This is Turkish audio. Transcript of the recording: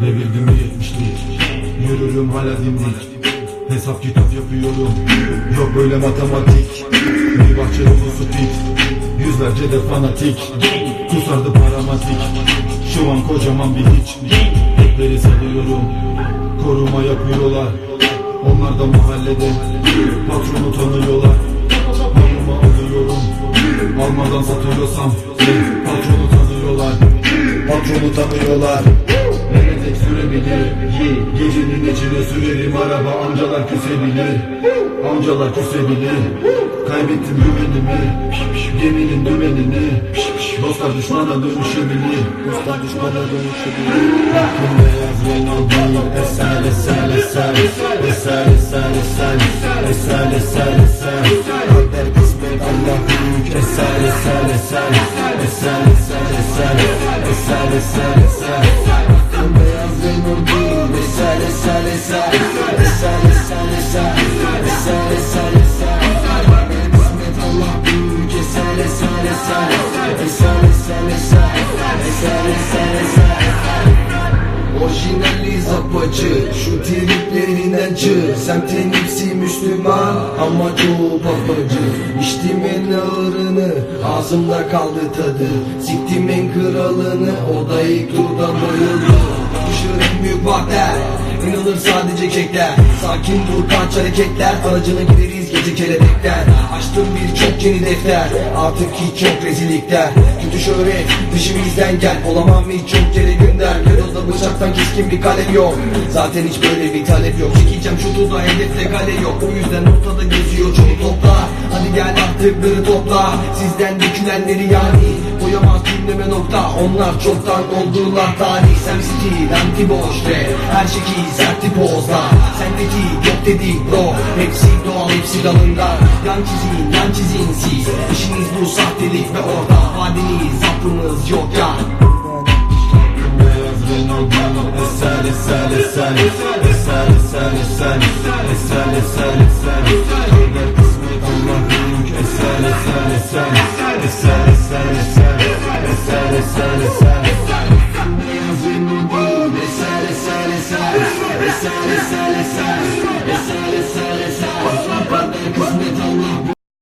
Devirdim mi yetmişlik Yürürüm hala dimdik Hesap kitap yapıyorum. Yok böyle matematik. Bir bahçe dolusu pik Yüzlerce de fanatik. Kusardı paramatik. Şu an kocaman bir hiç. Hepleri salıyorum Koruma yapıyorlar Onlar da mahallede. Patronu tanıyorlar. Malımı alıyorum. Almadan satıyorsam Patronu tanıyorlar. Patronu tanıyorlar. Beni tek sürebilir? Gecenin içine sürerim. Araba Amcalar küsebilir. Amcalar küsebilir. Kaybettim güvenimi Geminin dümenini Dostlar düşmana dönüşebilir Dostlar düşmana dönüşebilir Hakkım beyaz Renault değil Eser eser eser Eser eser eser Eser eser eser Kader kısmet Allah büyük Eser eser eser Eser eser eser Eser eser eser Hakkım beyaz Renault Eser eser eser Eser Orijinali zapacı Şu triplerinden çığ Semtin hepsi Müslüman Ama çoğu papacı. İçtim en ağırını Ağzımda kaldı tadı. Siktim en kralını O da ilk turda bayıldı. Dışarı en İnanır sadece kekler. Sakin dur kaç hareketler. Aracına gideriz gece kelebekler. Açtım birçok yeni defter. Artık hiç yok rezillikler. Kötü şöhret dışımızdan gel. Olamam hiç çok kere gündem Gözde bıçaktan keskin bir kalem yok. Zaten hiç böyle bir talep yok. Çekeceğim şu tuza hedefte kale yok. O yüzden ortada geziyor çoğu topla. Hadi gel attıkları topla. Sizden dökülenleri yani Koyamaz cümleme nokta. Onlar çoktan oldular tarih Sam City, anti boş ve Her şekil sertti pozla Sendeki yok dedik bro Hepsi doğal hepsi dalında Yan çizin yan çizin siz İşiniz bu sahtelik ve orada Vadiniz zaprınız yok ya Beyaz sale, sale, sale, sale, sale, sale, sale, sale, sale, sale, sale, sale, sale,